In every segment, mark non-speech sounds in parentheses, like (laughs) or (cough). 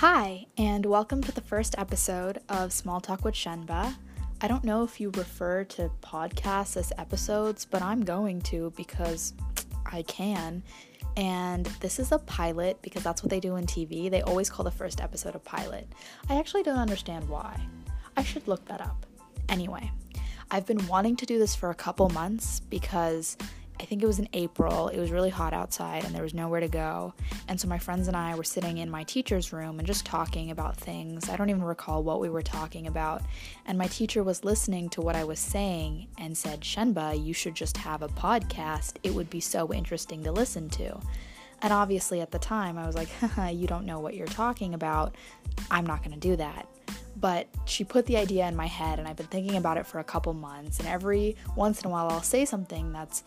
Hi, and welcome to the first episode of Small Talk with Shenba. I don't know if you refer to podcasts as episodes, but I'm going to because I can. And this is a pilot because that's what they do in TV. They always call the first episode a pilot. I actually don't understand why. I should look that up. Anyway, I've been wanting to do this for a couple months because I think it was in April. It was really hot outside and there was nowhere to go. And so my friends and I were sitting in my teacher's room and just talking about things. I don't even recall what we were talking about. And my teacher was listening to what I was saying and said, Shenba, you should just have a podcast. It would be so interesting to listen to. And obviously at the time, I was like, (laughs) you don't know what you're talking about. I'm not going to do that but she put the idea in my head and I've been thinking about it for a couple months and every once in a while I'll say something that's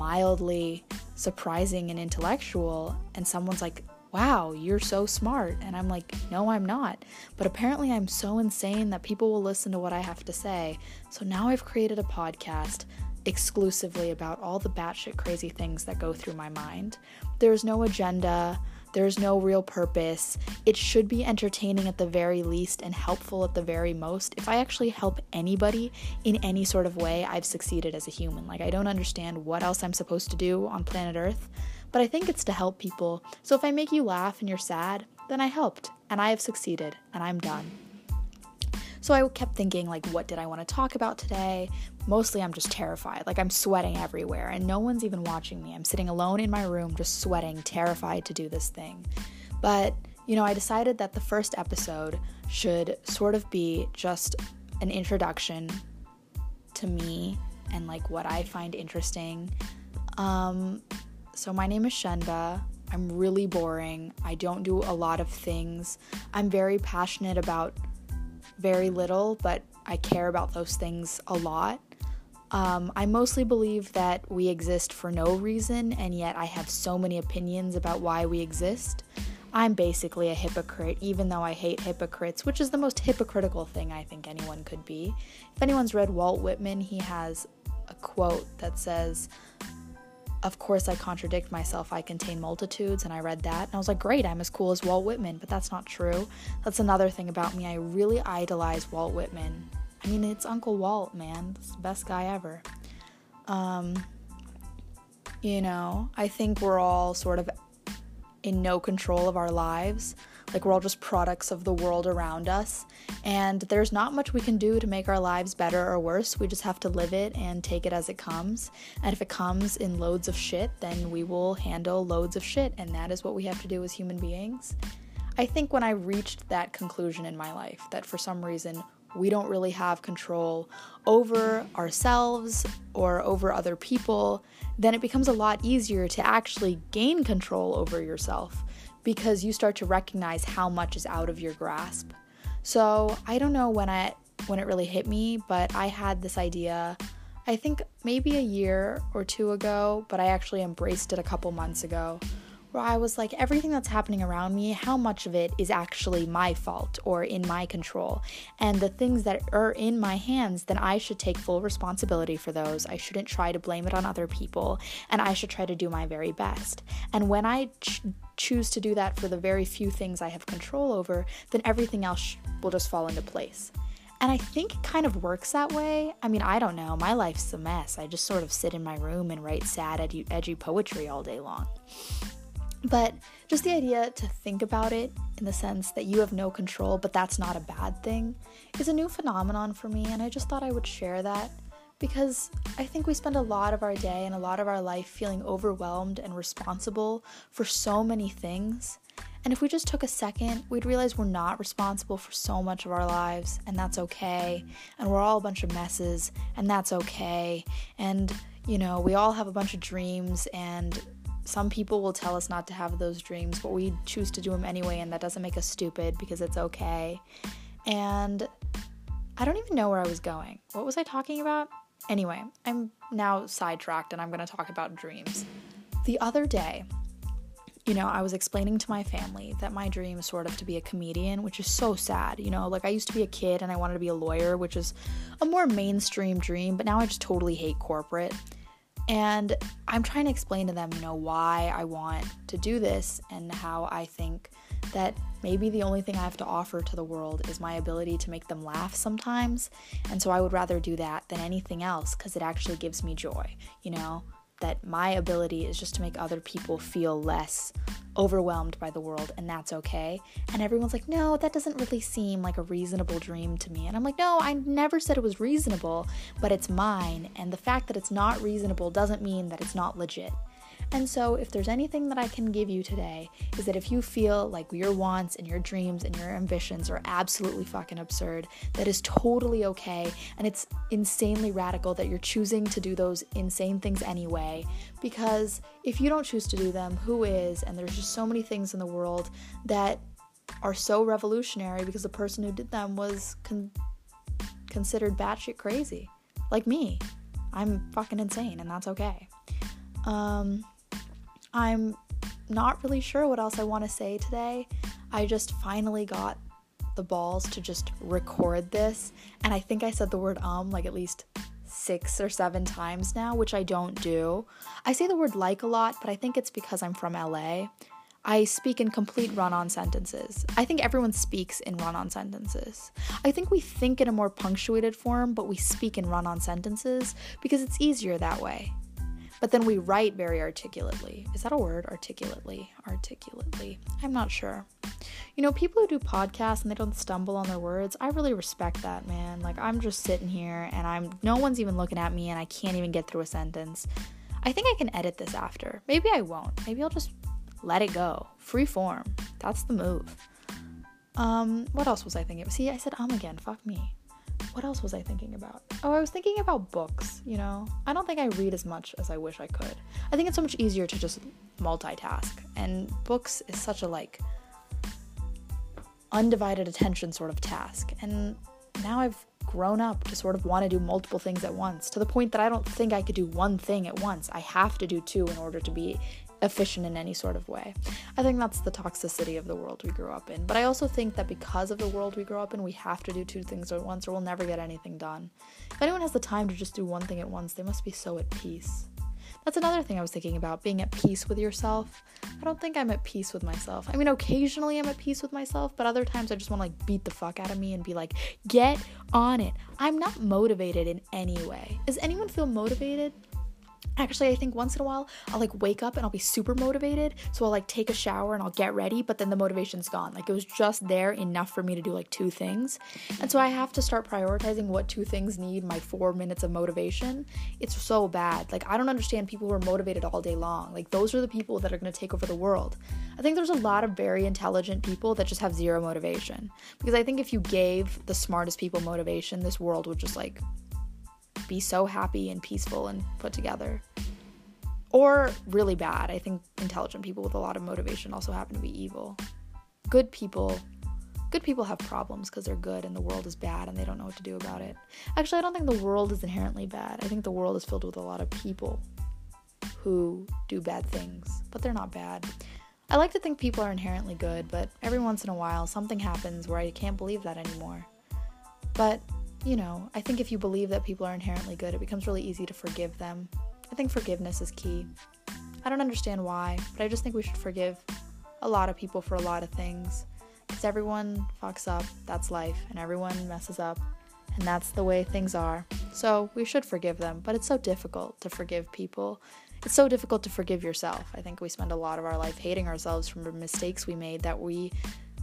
mildly surprising and intellectual, and someone's like, wow, you're so smart. And I'm like, no, I'm not. But apparently, I'm so insane that people will listen to what I have to say. So now I've created a podcast exclusively about all the batshit crazy things that go through my mind. There's no agenda. There's no real purpose. It should be entertaining at the very least and helpful at the very most. If I actually help anybody in any sort of way, I've succeeded as a human. Like, I don't understand what else I'm supposed to do on planet Earth, but I think it's to help people. So if I make you laugh and you're sad, then I helped, and I have succeeded, and I'm done. So I kept thinking, like, what did I want to talk about today? Mostly, I'm just terrified. Like, I'm sweating everywhere, and no one's even watching me. I'm sitting alone in my room, just sweating, terrified to do this thing. But, you know, I decided that the first episode should sort of be just an introduction to me and, like, what I find interesting. Um, so, my name is Shenba. I'm really boring. I don't do a lot of things. I'm very passionate about very little, but I care about those things a lot. Um, I mostly believe that we exist for no reason, and yet I have so many opinions about why we exist. I'm basically a hypocrite, even though I hate hypocrites, which is the most hypocritical thing I think anyone could be. If anyone's read Walt Whitman, he has a quote that says, of course, I contradict myself. I contain multitudes, and I read that, and I was like, great, I'm as cool as Walt Whitman, but that's not true. That's another thing about me. I really idolize Walt Whitman. I mean, it's Uncle Walt, man. It's the best guy ever. Um, you know, I think we're all sort of in no control of our lives. Like we're all just products of the world around us. And there's not much we can do to make our lives better or worse. We just have to live it and take it as it comes. And if it comes in loads of shit, then we will handle loads of shit. And that is what we have to do as human beings. I think when I reached that conclusion in my life, that for some reason we don't really have control over ourselves or over other people, then it becomes a lot easier to actually gain control over yourself because you start to recognize how much is out of your grasp. So, I don't know when I when it really hit me, but I had this idea I think maybe a year or two ago, but I actually embraced it a couple months ago where I was like, everything that's happening around me, how much of it is actually my fault or in my control? And the things that are in my hands, then I should take full responsibility for those. I shouldn't try to blame it on other people, and I should try to do my very best. And when I ch- choose to do that for the very few things I have control over, then everything else will just fall into place. And I think it kind of works that way. I mean, I don't know. My life's a mess. I just sort of sit in my room and write sad, edgy, edgy poetry all day long. But just the idea to think about it in the sense that you have no control, but that's not a bad thing, is a new phenomenon for me, and I just thought I would share that because I think we spend a lot of our day and a lot of our life feeling overwhelmed and responsible for so many things. And if we just took a second, we'd realize we're not responsible for so much of our lives, and that's okay. And we're all a bunch of messes, and that's okay. And, you know, we all have a bunch of dreams, and some people will tell us not to have those dreams, but we choose to do them anyway, and that doesn't make us stupid because it's okay. And I don't even know where I was going. What was I talking about? Anyway, I'm now sidetracked and I'm going to talk about dreams. The other day, you know, I was explaining to my family that my dream is sort of to be a comedian, which is so sad. You know, like I used to be a kid and I wanted to be a lawyer, which is a more mainstream dream, but now I just totally hate corporate. And I'm trying to explain to them, you know, why I want to do this and how I think that maybe the only thing I have to offer to the world is my ability to make them laugh sometimes. And so I would rather do that than anything else because it actually gives me joy, you know? That my ability is just to make other people feel less overwhelmed by the world, and that's okay. And everyone's like, no, that doesn't really seem like a reasonable dream to me. And I'm like, no, I never said it was reasonable, but it's mine. And the fact that it's not reasonable doesn't mean that it's not legit. And so, if there's anything that I can give you today, is that if you feel like your wants and your dreams and your ambitions are absolutely fucking absurd, that is totally okay. And it's insanely radical that you're choosing to do those insane things anyway. Because if you don't choose to do them, who is? And there's just so many things in the world that are so revolutionary because the person who did them was con- considered batshit crazy. Like me. I'm fucking insane, and that's okay. Um, I'm not really sure what else I want to say today. I just finally got the balls to just record this, and I think I said the word um like at least six or seven times now, which I don't do. I say the word like a lot, but I think it's because I'm from LA. I speak in complete run on sentences. I think everyone speaks in run on sentences. I think we think in a more punctuated form, but we speak in run on sentences because it's easier that way. But then we write very articulately. Is that a word? Articulately. Articulately. I'm not sure. You know, people who do podcasts and they don't stumble on their words, I really respect that, man. Like I'm just sitting here and I'm no one's even looking at me and I can't even get through a sentence. I think I can edit this after. Maybe I won't. Maybe I'll just let it go. Free form. That's the move. Um, what else was I thinking? See, I said um again. Fuck me what else was I thinking about? Oh, I was thinking about books, you know? I don't think I read as much as I wish I could. I think it's so much easier to just multitask. And books is such a like undivided attention sort of task. And now I've grown up to sort of want to do multiple things at once to the point that I don't think I could do one thing at once. I have to do two in order to be efficient in any sort of way. I think that's the toxicity of the world we grew up in. But I also think that because of the world we grew up in, we have to do two things at once or we'll never get anything done. If anyone has the time to just do one thing at once, they must be so at peace. That's another thing I was thinking about being at peace with yourself. I don't think I'm at peace with myself. I mean, occasionally I'm at peace with myself, but other times I just want to like beat the fuck out of me and be like, get on it. I'm not motivated in any way. Does anyone feel motivated? Actually, I think once in a while I'll like wake up and I'll be super motivated. So I'll like take a shower and I'll get ready, but then the motivation's gone. Like it was just there enough for me to do like two things. And so I have to start prioritizing what two things need my four minutes of motivation. It's so bad. Like I don't understand people who are motivated all day long. Like those are the people that are gonna take over the world. I think there's a lot of very intelligent people that just have zero motivation. Because I think if you gave the smartest people motivation, this world would just like be so happy and peaceful and put together. Or really bad. I think intelligent people with a lot of motivation also happen to be evil. Good people good people have problems because they're good and the world is bad and they don't know what to do about it. Actually, I don't think the world is inherently bad. I think the world is filled with a lot of people who do bad things, but they're not bad. I like to think people are inherently good, but every once in a while something happens where I can't believe that anymore. But you know, I think if you believe that people are inherently good, it becomes really easy to forgive them. I think forgiveness is key. I don't understand why, but I just think we should forgive a lot of people for a lot of things. Because everyone fucks up, that's life, and everyone messes up, and that's the way things are. So we should forgive them, but it's so difficult to forgive people. It's so difficult to forgive yourself. I think we spend a lot of our life hating ourselves from the mistakes we made that we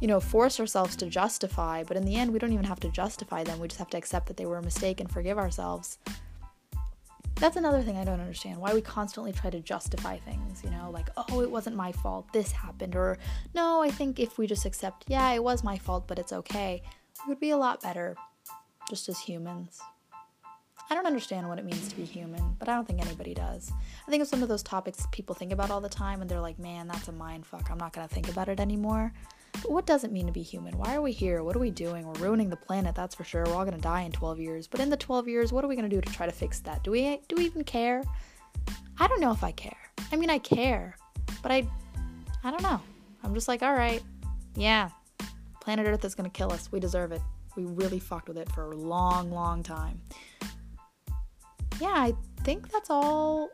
you know, force ourselves to justify, but in the end, we don't even have to justify them. We just have to accept that they were a mistake and forgive ourselves. That's another thing I don't understand why we constantly try to justify things, you know, like, oh, it wasn't my fault, this happened, or no, I think if we just accept, yeah, it was my fault, but it's okay, we would be a lot better just as humans. I don't understand what it means to be human, but I don't think anybody does. I think it's one of those topics people think about all the time and they're like, man, that's a mind fuck. I'm not gonna think about it anymore. What does it mean to be human? Why are we here? What are we doing? We're ruining the planet, that's for sure. We're all gonna die in 12 years. But in the 12 years, what are we gonna do to try to fix that? Do we do we even care? I don't know if I care. I mean, I care, but I I don't know. I'm just like, all right, yeah, planet Earth is gonna kill us. We deserve it. We really fucked with it for a long, long time. Yeah, I think that's all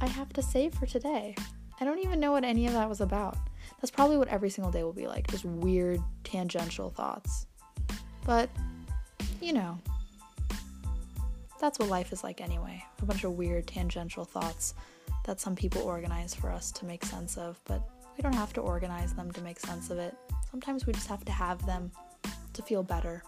I have to say for today. I don't even know what any of that was about. That's probably what every single day will be like just weird, tangential thoughts. But, you know, that's what life is like anyway a bunch of weird, tangential thoughts that some people organize for us to make sense of, but we don't have to organize them to make sense of it. Sometimes we just have to have them to feel better.